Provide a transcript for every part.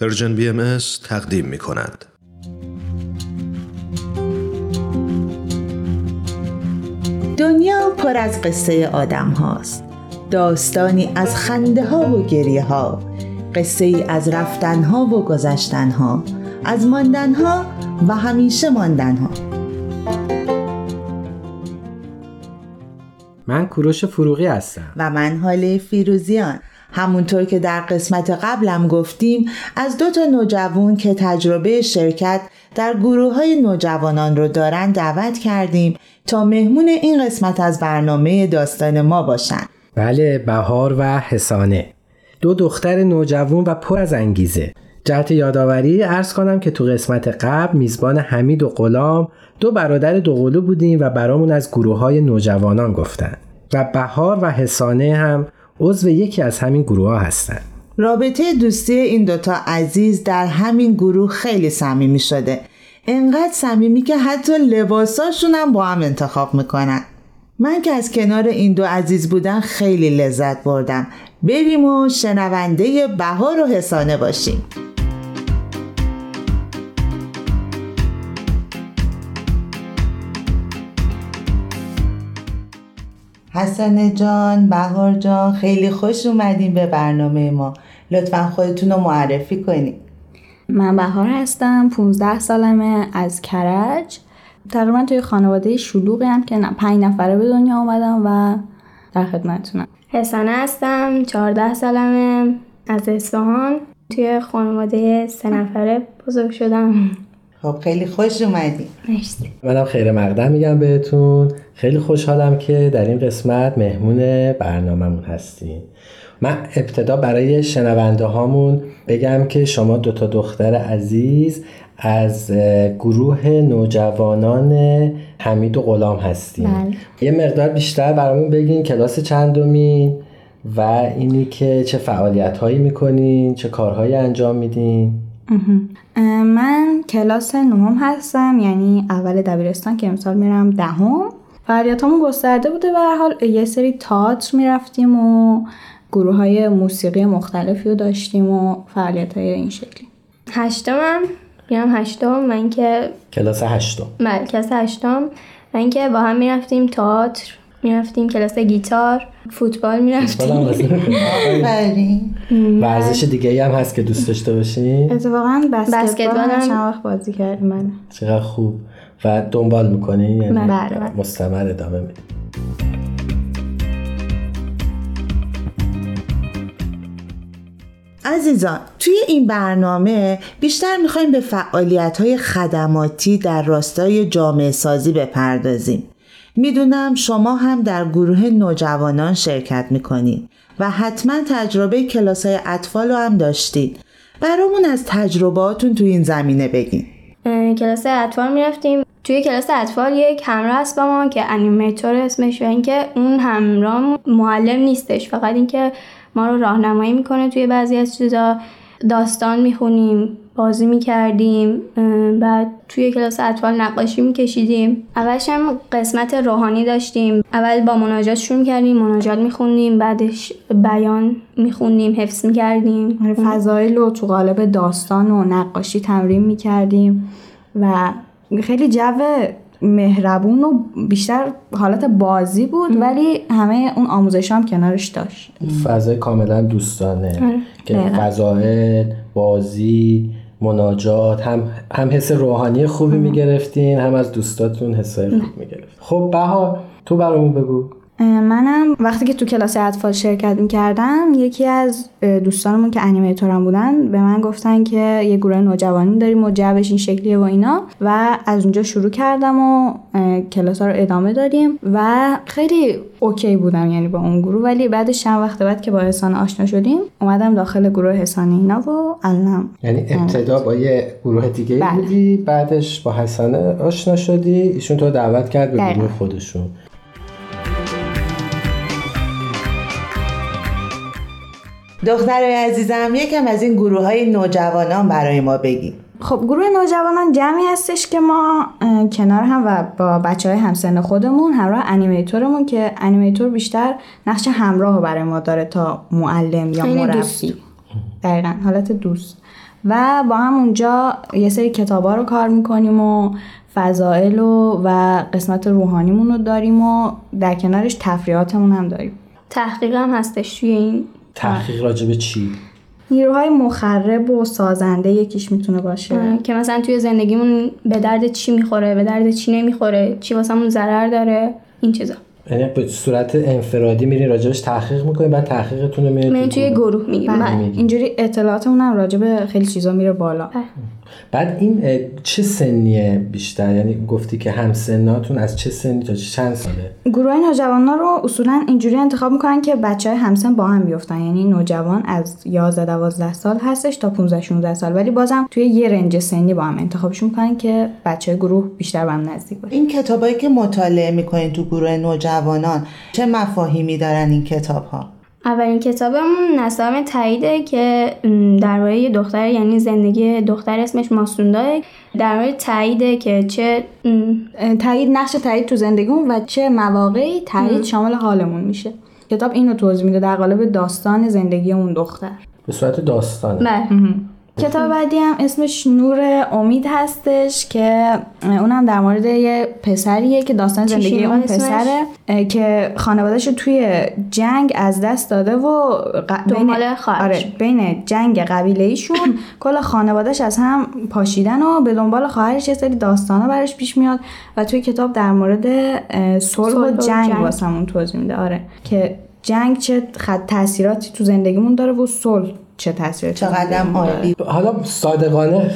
Persian BMS تقدیم می کند. دنیا پر از قصه آدم هاست. داستانی از خنده ها و گریه ها. قصه ای از رفتن ها و گذشتن ها. از ماندن ها و همیشه ماندن ها. من کوروش فروغی هستم. و من هاله فیروزیان. همونطور که در قسمت قبلم گفتیم از دو تا نوجوان که تجربه شرکت در گروه های نوجوانان رو دارن دعوت کردیم تا مهمون این قسمت از برنامه داستان ما باشن. بله بهار و حسانه. دو دختر نوجوان و پر از انگیزه. جهت یادآوری ارز کنم که تو قسمت قبل میزبان حمید و غلام دو برادر دوقلو بودیم و برامون از گروه های نوجوانان گفتن. و بهار و حسانه هم عضو یکی از همین گروه ها هستن. رابطه دوستی این دوتا عزیز در همین گروه خیلی صمیمی شده. انقدر صمیمی که حتی لباساشون هم با هم انتخاب می‌کنن. من که از کنار این دو عزیز بودن خیلی لذت بردم. بریم و شنونده بهار و حسانه باشیم. حسن جان بهار جان خیلی خوش اومدیم به برنامه ما. لطفا خودتون رو معرفی کنید من بهار هستم 15 سالمه از کرج. تقریبا توی خانواده شلوغی هم که پنج نفره به دنیا آمدم و در خدمتتونم. حسانه هستم 14 سالمه از اصفهان. توی خانواده سه نفره بزرگ شدم. خب خیلی خوش اومدی. مرسی. منم خیر مقدم میگم بهتون. خیلی خوشحالم که در این قسمت مهمون برنامهمون هستیم. من ابتدا برای شنونده هامون بگم که شما دوتا دختر عزیز از گروه نوجوانان حمید و غلام هستیم. بله. یه مقدار بیشتر برامون بگین کلاس چندمی و اینی که چه فعالیت هایی می‌کنین چه کارهایی انجام میدین. من کلاس نهم هستم یعنی اول دبیرستان که امسال میرم دهم. فعالیتامون گسترده بوده به هر حال. یه سری تئاتر می‌رفتیم و گروه های موسیقی مختلفی رو داشتیم و فعالیت های این شکلی. هشتمم؟ میرم هشتم. من که کلاس هشتم. بله کلاس هشتم. من که با هم می‌رفتیم تئاتر می‌رفتیم کلاس گیتار. فوتبال می‌رفتیم. آفرین ورزش دیگه هم هست که دوست داشته باشین. اتفاقا بسکتبال هم. چند وقت بازی کردیم من چقدر خوب. و دنبال می‌کنین یعنی بله، بله. مستمر ادامه میدین. عزیزان توی این برنامه بیشتر می‌خوایم به فعالیت های خدماتی در راستای جامعه سازی بپردازیم. می‌دونم شما هم در گروه نوجوانان شرکت می‌کنید و حتما تجربه کلاس های اطفال رو هم داشتید. برامون از تجربهاتون توی این زمینه بگین. کلاس اطفال می‌رفتیم. توی کلاس اطفال یک همراه هست با ما که انیمیتور اسمش و اینکه اون همراه معلم نیستش. فقط اینکه ما رو راهنمایی می‌کنه توی بعضی از چیزا. داستان می‌خونیم. بازی می‌کردیم بعد توی کلاس اطفال نقاشی میکشیدیم. اولش هم قسمت روحانی داشتیم. اول با مناجات شروع کردیم مناجات میخوندیم بعدش بیان میخوندیم حفظ می‌کردیم. آره، فضایل رو تو قالب داستان و نقاشی تمرین می‌کردیم و خیلی جو مهربون و بیشتر حالت بازی بود ولی همه اون آموزش هم کنارش داشت. فضای کاملا دوستانه. آره. که. فضایل بازی مناجات هم هم حس روحانی خوبی می‌گرفتین هم از دوستاتون حسای خوب می‌گرفتین. خب بهار تو برامون بگو. منم وقتی که تو کلاس اطفال شرکت می‌کردم یکی از دوستانمون که انیمیتورم بودن به من گفتن که یه گروه نوجوانی داریم و جوش این شکلیه و اینا و از اونجا شروع کردم و کلاس ها رو ادامه دادیم و خیلی اوکی بودم یعنی با اون گروه ولی بعدش چند وقت بعد که با حسان آشنا شدیم اومدم داخل گروه حسان اینا و الانم یعنی ابتدا با یه گروه دیگه بله. بودی بعدش با حسنه آشنا شدی ایشون تو دعوت کرد به. گروه خودشون دخترای عزیزم یکم از این گروه های نوجوانان برای ما بگین خب گروه نوجوانان جمعی هستش که ما کنار هم و با بچه های همسن خودمون همراه انیمیتورمون که انیمیتور بیشتر نقش همراه رو برای ما داره تا معلم یا مربی. دوست. دقیقا حالت دوست. و با هم اونجا یه سری کتابا رو کار می‌کنیم و فضائل و, و قسمت روحانیمون رو داریم و در کنارش تفریحاتمون هم داریم. تحقیق هم هستش توی این تحقیق راجع به چی؟ نیروهای مخرب و سازنده یکیش می‌تونه باشه. که مثلا توی زندگیمون به درد چی می‌خوره به درد چی نمی‌خوره چی واسمون ضرر داره این چیزا. یعنی به صورت انفرادی میرین راجبش تحقیق می‌کنین بعد تحقیقتون رو میرین من توی گروه. میگیم بله. بله. اینجوری اطلاعاتمون هم راجع به خیلی چیزا میره بالا. بعد این چه سنیه بیشتر؟ یعنی گفتی که همسناتون از چه سنی تا چند ساله؟ گروه نوجوانان رو اصولا اینجوری انتخاب می‌کنن که بچه های همسن با هم بیفتن یعنی نوجوان از 11 12 سال هستش تا 15 16 سال. ولی بازم توی یه رنج سنی با هم انتخابشون می‌کنن که بچه های گروه بیشتر با هم نزدیک باشه. این کتابایی که مطالعه می‌کنین تو گروه نوجوانان چه مفاهیمی دارن این کتاب ها؟ اولین کتابمون نسام تاییده که درباره یه دختر یعنی زندگی دختر اسمش ماسونده در مورد تاییده که چه تایید نقش تایید تو زندگیمون و چه مواقعی تایید شامل حالمون میشه. کتاب اینو توضیح میده در قالب داستان زندگی اون دختر. به صورت داستانه بله. کتاب بعدی هم اسمش نور امید هستش که اونم در مورد یه پسریه که داستان زندگی اون؟ پسره که خانوادهش توی جنگ از دست داده و خواهرش. آره بین جنگ قبیله ایشون کل خانوادهش از هم پاشیدن و به دنبال خواهرش یه سری داستانا براش پیش میاد و توی کتاب در مورد صلح و جنگ جنگ. واسمون توضیح میده آره که جنگ چه خط تاثیراتی تو زندگیمون داره و صلح چه تاثیراتی تو چقدر. عالی. حالا صادقانه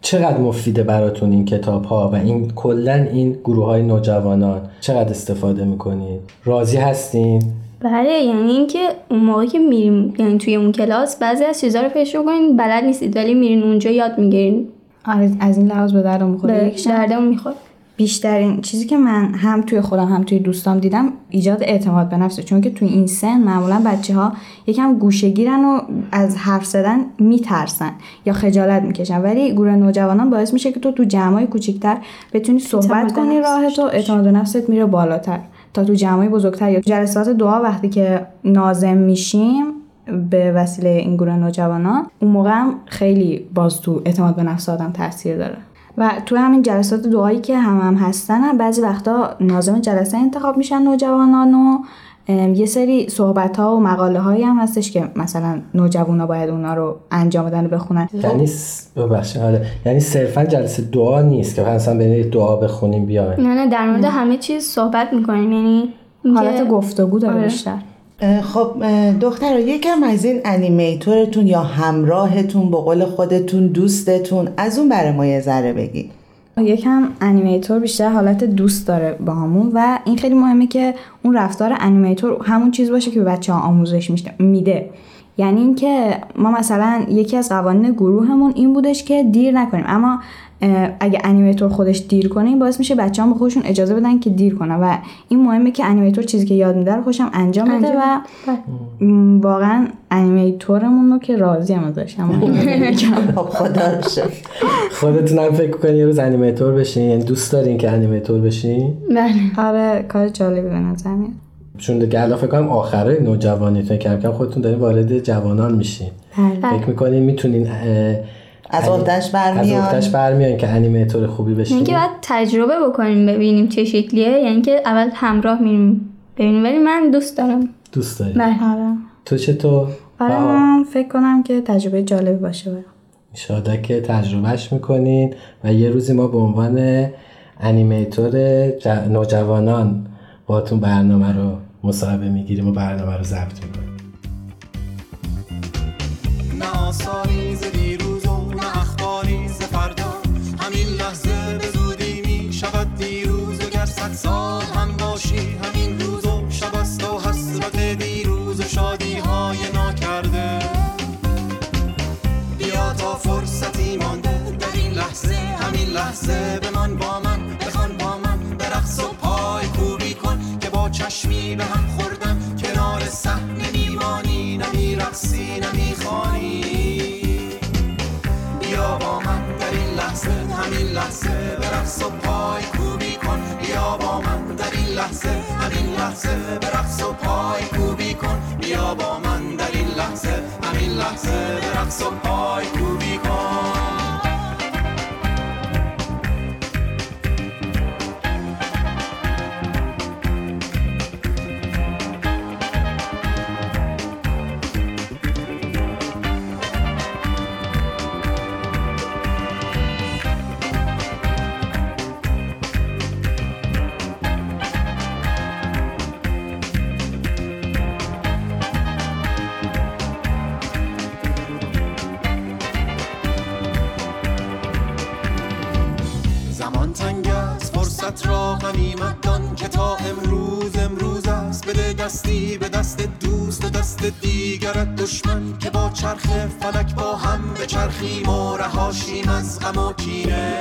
چقدر مفیده براتون این کتاب ها و این کلا این گروه های نوجوانان؟ چقدر استفاده می‌کنید راضی هستین؟ بله یعنی اینکه اون موقعی که میریم یعنی توی اون کلاس بعضی از چیزا رو پیش کنین بلد نیستید ولی میرین اونجا یاد می‌گیرین. آره از این لحاظ به دردم می‌خوره. به می‌خوره. بیشترین چیزی که من هم توی خودم هم توی دوستام دیدم ایجاد اعتماد به نفسه. چون که توی این سن معمولا بچه ها یکم گوشگیرن و از حرف زدن میترسن یا خجالت می‌کشن. ولی گروه نوجوانان باعث میشه که تو تو جمعای کوچیکتر بتونی صحبت کنی راحت و اعتماد به نفست میره بالاتر. تا تو جمعای بزرگتر یا جلسات دعا وقتی که نازم میشیم به وسیله این گروه نوجوانان اون موقع هم خیلی باز تو اعتماد به نفس آدم تاثیر داره. و تو همین جلسات دعایی که هم هم هستن هم بعضی وقتا ناظم جلسه انتخاب میشن نوجوانان و یه سری صحبت ها و مقاله هایی هم هستش که مثلا نوجوانا باید اونا رو انجام بدن و بخونن. یعنی س- ببخشید آره. یعنی صرفا جلسه دعا نیست که مثلا برید دعا بخونیم بیاین. نه نه در مورد همه چیز صحبت می‌کنیم یعنی حالت گفتگو داره آره. بیشتر. خب اه، دخترا یکم از این animator تون یا همراهتون به قول خودتون دوستتون از اون برای ما یه ذره بگی. یکم animator بیشتر حالت دوست داره باهامون و این خیلی مهمه که اون رفتار animator همون چیز باشه که به بچه ها آموزش میده. یعنی اینکه ما مثلا یکی از قوانین گروهمون این بودش که دیر نکنیم. اما اگه animator خودش دیر کنه این باعث میشه بچه هم به خودشون اجازه بدن که دیر کنن. و این مهمه که animator چیزی که یاد میده رو خودشم انجام بده و بله. واقعا animator مون رو که راضی‌ایم ازش خدا. خودتون هم فکر کنید یه روز animator بشین؟ یعنی دوست دارین که animator بشین؟ بله. آره کار جالبی به نظر میاد. چون دیگه الان فکر کنم آخره نوجوانیتون کم کم خودتون دارین وارد جوانی میشین. بله. فکر می‌کنین می‌تونین از عهدهش از برمیان. اختش برمیان که animator خوبی بشین. اینکه باید تجربه بکنیم ببینیم چه شکلیه. یعنی که اول همراه میریم ببینیم. ولی من دوست دارم. دوست داری؟ بله. آره. تو چطور آره؟ من فکر کنم که تجربه جالبی باشه برام. ایشالا که تجربهش می‌کنین و یه روزی ما به عنوان انیمیتور ج... نوجوانان باتون برنامه رو مصاحبه می‌گیریم و برنامه رو ضبط می‌کنیم. نه آثاری ز دیروز و نه اخباری ز فردا. همین لحظه به زودی می شود دیروز و گر صد سال هم باشی همین روز و شب و حسرت دیروز و شادی های ناکرده. بیا تا فرصتی مانده در این لحظه همین لحظه با من بخوان همین لحظه به رقص و پای کوبی کن. بیا با من در این لحظه همین لحظه به رقص و پای کوبی کن. بیا با من در این لحظه همین لحظه به رقص و پای کوبی دستی به دست دوست و دست دیگرت دشمن که با چرخ فلک با هم به چرخیم و رهاشیم از غم و کینه.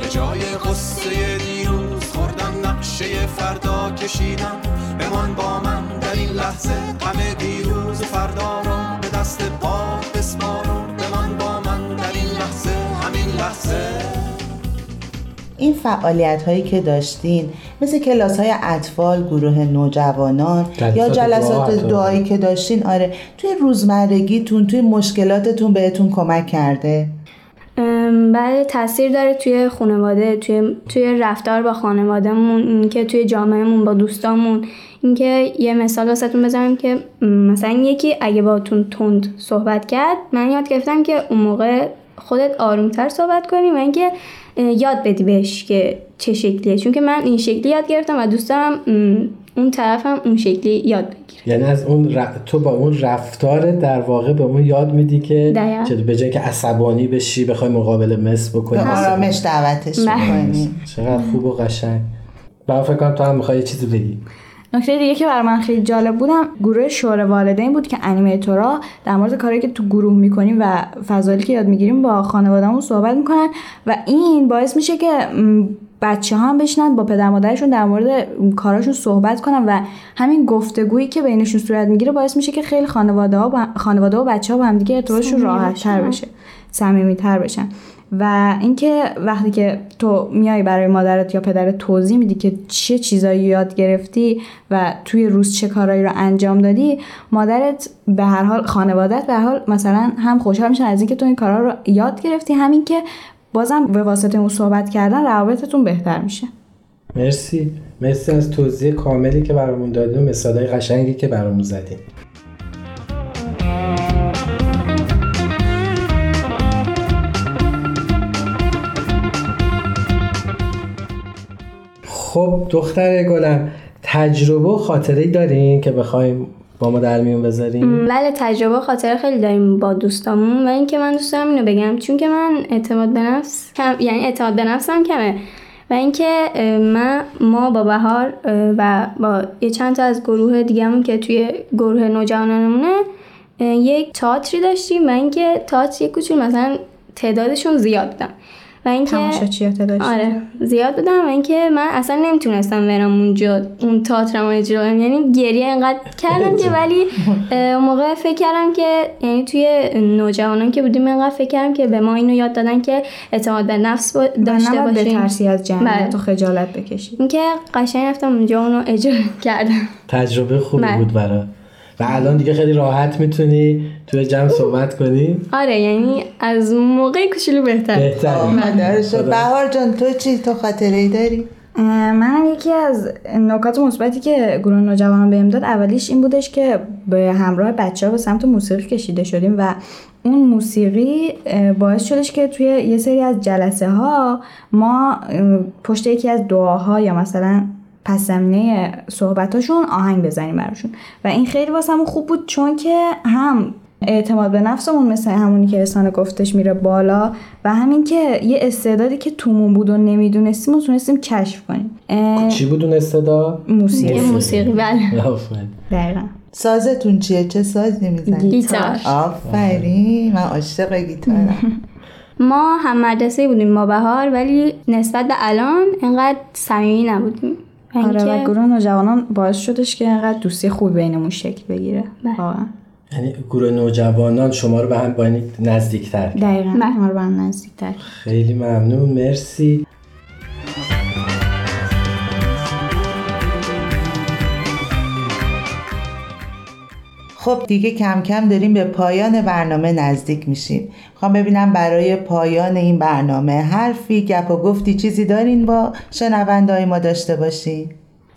به جای قصه دیروز خوردن نقشه فردا کشیدم. بمان با من در این لحظه همه دیروز و فردا را به دست پا بسپارم بمان با من در این لحظه همین لحظه. این فعالیت هایی که داشتین مثل کلاس های اطفال گروه نوجوانان یا دعا جلسات حتی. دعایی که داشتین آره. توی روزمرگیتون توی مشکلاتتون بهتون کمک کرده؟ بله تاثیر داره توی خانواده توی توی رفتار با خانوادهمون اینکه توی جامعهمون با دوستامون. اینکه یه مثال واسهتون بزنم که مثلا یکی اگه باتون تند صحبت کرد من یاد گرفتم که اون موقع خودت آرومتر صحبت کنی و اینکه یاد بدی بهش که چه شکلیه. چون که من این شکلی یاد گرفتم و دوست دارم اون طرفم اون شکلی یاد بگیره یعنی از اون ر- تو با اون رفتار در واقع به اون یاد میدی که. چه به جای که عصبانی بشی بخوای مقابل مس بکنی. به آرامش دعوتش. می‌کنیم چقدر خوب و قشنگ. با فکر کنم تو هم می‌خوای یه چیزی بگی. نکته دیگه که برای من خیلی جالب بودم گروه شور والدین بود که انیمیتورها در مورد کاری که تو گروه می‌کنیم و فضایلی که یاد می‌گیریم با خانوادهمون صحبت می‌کنن و این باعث میشه که بچه ها هم بشنن با پدر مادرشون در مورد کاراشون صحبت کنن و همین گفتگویی که بینشون صورت می‌گیره باعث میشه که خیلی خانواده ها با خانواده و بچه ها با هم دیگه ارتباطشون راحت تر بشه صمیمی تر بشن. و اینکه وقتی که تو میای برای مادرت یا پدرت توضیح میدی که چه چیزایی یاد گرفتی و توی روز چه کارایی رو انجام دادی مادرت به هر حال خانوادت به هر حال مثلا هم خوشحال میشن از اینکه تو این کارا رو یاد گرفتی. همین که بازم به واسطه اون صحبت کردن روابطتون بهتر میشه. مرسی. مرسی از توضیح کاملی که برامون دادی و مثالای قشنگی که برامون زدی. خب دختر گلم تجربه و خاطره دارین که بخوایم با ما در میون بذاریم؟ بله تجربه و خاطره خیلی داریم با دوستامون و اینکه من دوست دارم اینو بگم چون که من اعتماد به نفس کم یعنی اعتماد به نفسم کمه و اینکه من ما با بهار و با یه چند تا از گروه دیگه‌مون که توی گروه نوجوانانمونه یک تئاتری داشتیم و اینکه تئاتر یک کوچولو مثلا تعدادشون زیاد بودن. و اینکه تماشاچیات داشتی؟ آره زیاد بودم و اینکه من اصلا نمی‌تونستم برم اونجا اون تئاترمو اجرا کنم. یعنی گریه انقدر کردم که ولی اون موقع فکر کردم که یعنی توی نوجوانان که بودیم انقدر فکر کردم که به ما اینو یاد دادن که اعتماد به نفس با- داشته باشیم. بترسی از جمعیت بله. و خجالت بکشی. اینکه قشنگ رفتم اونجا اونو اجرا کردم. تجربه خوبی بله. بود برا و الان دیگه خیلی راحت می‌تونی توی جمع صحبت کنی. آره یعنی از موقع کوچولو بهتر شد. بهار جان تو چی؟ تو خاطره ای داری؟ من یکی از نکات مثبتی که گروه نوجوانان بهم داد اولیش این بودش که به همراه بچه ها به سمت موسیقی کشیده شدیم و اون موسیقی باعث شدش که توی یه سری از جلسه ها ما پشت یکی از دعاها یا مثلا پس زمینه صحبتاشون آهنگ بزنیم براشون. و این خیلی واسمون خوب بود چون که هم اعتماد به نفسمون مثل همونی که رسانه گفتش میره بالا و همین که یه استعدادی که تومون بود و نمی‌دونستیم و تونستیم کشف کنیم. چی بود اون استعداد؟ موسیقی. موسیقی بله. آفرین. دقیقا. سازتون چیه؟ چه سازی می‌زنی؟ گیتار. آفرین من عاشق گیتارم. ما هم مدرسه بودیم ما بهار ولی نسبت به الان انقدر صمیمی نبودیم. آره و گروه نوجوانان باعث شدش که انقدر دوستی خوب بینمون شکل بگیره بله. واقعا یعنی گروه نوجوانان شما رو به هم با نزدیکتر کرد. دقیقا بله. ما رو به هم نزدیکتر خیلی ممنون مرسی خب دیگه کم کم داریم به پایان برنامه نزدیک میشیم. می‌خوام ببینم برای پایان این برنامه حرفی گپ و گفتی چیزی دارین با شنوندهای ما داشته باشی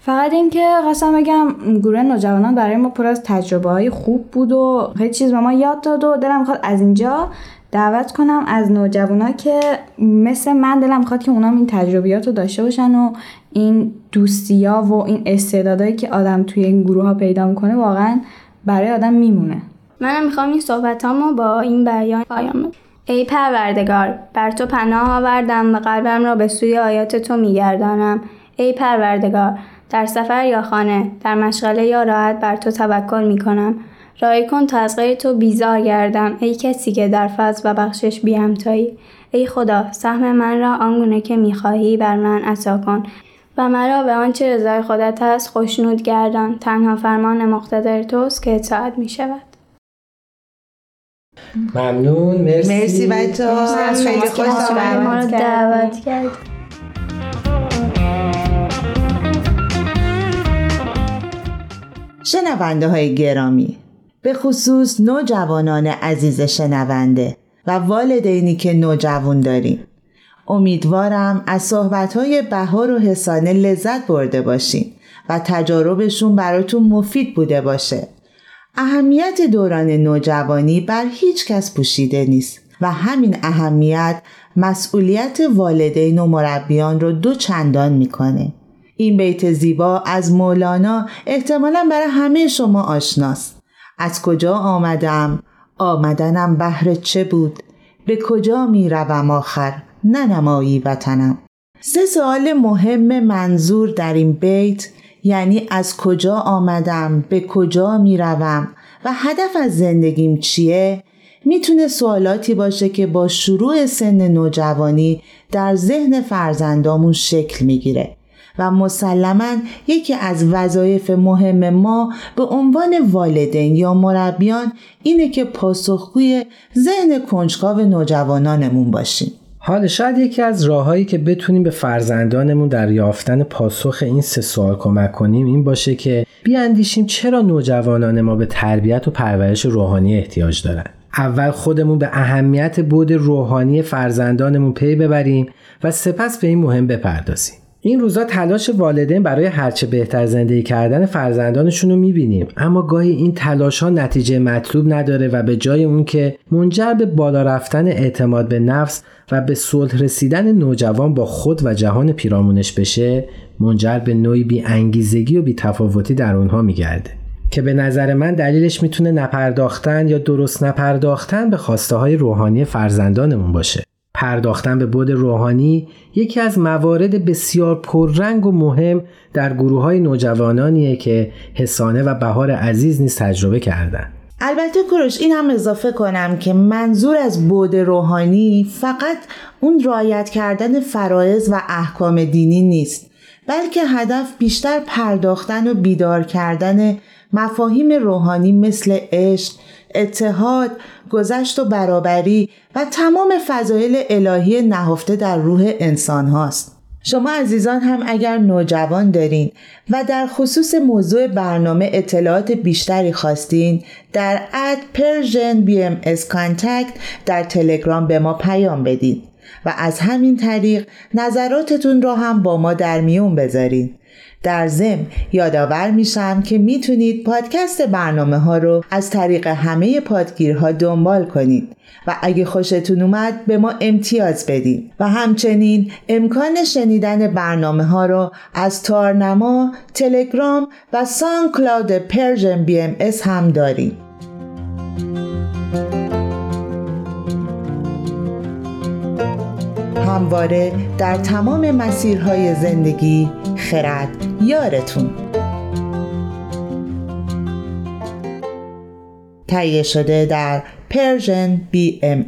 فقط اینکه خواستم بگم گروه نوجوانان برای ما پر از تجربه های خوب بود و خیلی چیز به ما یاد داد و دلم می‌خواد از اینجا دعوت کنم از نوجوانا که مثل من دلم می‌خواد که اونام این تجربیات رو داشته باشن و این دوستیا و این استعدادایی که آدم توی این گروه ها پیدا می‌کنه واقعا برای آدم میمونه. منم می‌خوام این صحبتامو با این بیان پایان ای پروردگار بر تو پناه آوردم و قلبم را به سوی آیات تو میگردانم. ای پروردگار در سفر یا خانه در مشغله یا راحت بر تو توکل می‌کنم. رای کن تا از غیر تو بیزار گردم. ای کسی که در فضل و بخشش بیامتایی ای خدا سهم من را آنگونه که می‌خواهی بر من عطا کن. و مرا به آنچه رضای خودت است خوشنود گردان. تنها فرمان مقتدر توست که اطاعت می شود ممنون. مرسی. مرسی بچه ها خیلی خوش ما رو آمد دعوت کرد شنونده های گرامی به خصوص نوجوانان عزیز شنونده و والدینی که نوجوان داریم. امیدوارم از صحبتهای بهار و حسانه لذت برده باشین و تجاربشون براتون مفید بوده باشه. اهمیت دوران نوجوانی بر هیچ کس پوشیده نیست و همین اهمیت مسئولیت والدین و مربیان رو دو چندان می‌کنه. این بیت زیبا از مولانا احتمالا برای همه شما آشناست. از کجا آمدم؟ آمدنم بهر چه بود؟ به کجا می روم آخر؟ ننمایی وطنم. سه سوال مهم منظور در این بیت یعنی از کجا آمدم به کجا می روم و هدف از زندگیم چیه؟ می‌تونه سوالاتی باشه که با شروع سن نوجوانی در ذهن فرزندامون شکل می‌گیره و مسلما یکی از وظایف مهم ما به عنوان والدین یا مربیان اینه که پاسخگوی ذهن کنجکاو نوجوانانمون باشیم. حال شاید یکی از راههایی که بتونیم به فرزندانمون در یافتن پاسخ این سه سوال کمک کنیم این باشه که بیاندیشیم چرا نوجوانان ما به تربیت و پرورش روحانی احتیاج دارن. اول خودمون به اهمیت بود روحانی فرزندانمون پی ببریم و سپس به این مهم بپردازیم. این روزا تلاش والدین برای هرچه بهتر زندگی کردن فرزندانشون رو می‌بینیم. اما گاهی این تلاش ها نتیجه مطلوب نداره و به جای اون که منجر به بالا رفتن اعتماد به نفس و به صلح رسیدن نوجوان با خود و جهان پیرامونش بشه منجر به نوعی بی انگیزگی و بی تفاوتی در اونها میگرده. که به نظر من دلیلش می‌تونه نپرداختن یا درست نپرداختن به خواسته های روحانی فرزندانمون باشه. پرداختن به بود روحانی یکی از موارد بسیار پررنگ و مهم در گروه های نوجوانانیه که حسانه و بهار عزیز نیز تجربه کردن البته کروش این هم اضافه کنم که منظور از بود روحانی فقط اون رعایت کردن فرایض و احکام دینی نیست بلکه هدف بیشتر پرداختن و بیدار کردن مفاهیم روحانی مثل عشق، اتحاد، گذشت و برابری و تمام فضایل الهی نهفته در روح انسان هاست. شما عزیزان هم اگر نوجوان دارین و در خصوص موضوع برنامه اطلاعات بیشتری خواستین در at Persian BMS contact در تلگرام به ما پیام بدید و از همین طریق نظراتتون را هم با ما در میون بذارین. در ضمن یادآور میشم که می‌تونید پادکست برنامه ها رو از طریق همه پادگیرها دنبال کنید و اگه خوشتون اومد به ما امتیاز بدید و همچنین امکان شنیدن برنامه ها رو از تارنما، تلگرام و SoundCloud Persian BMS هم داریم. همواره در تمام مسیرهای زندگی خرد. یارتون. تهیه شده در Persian BMS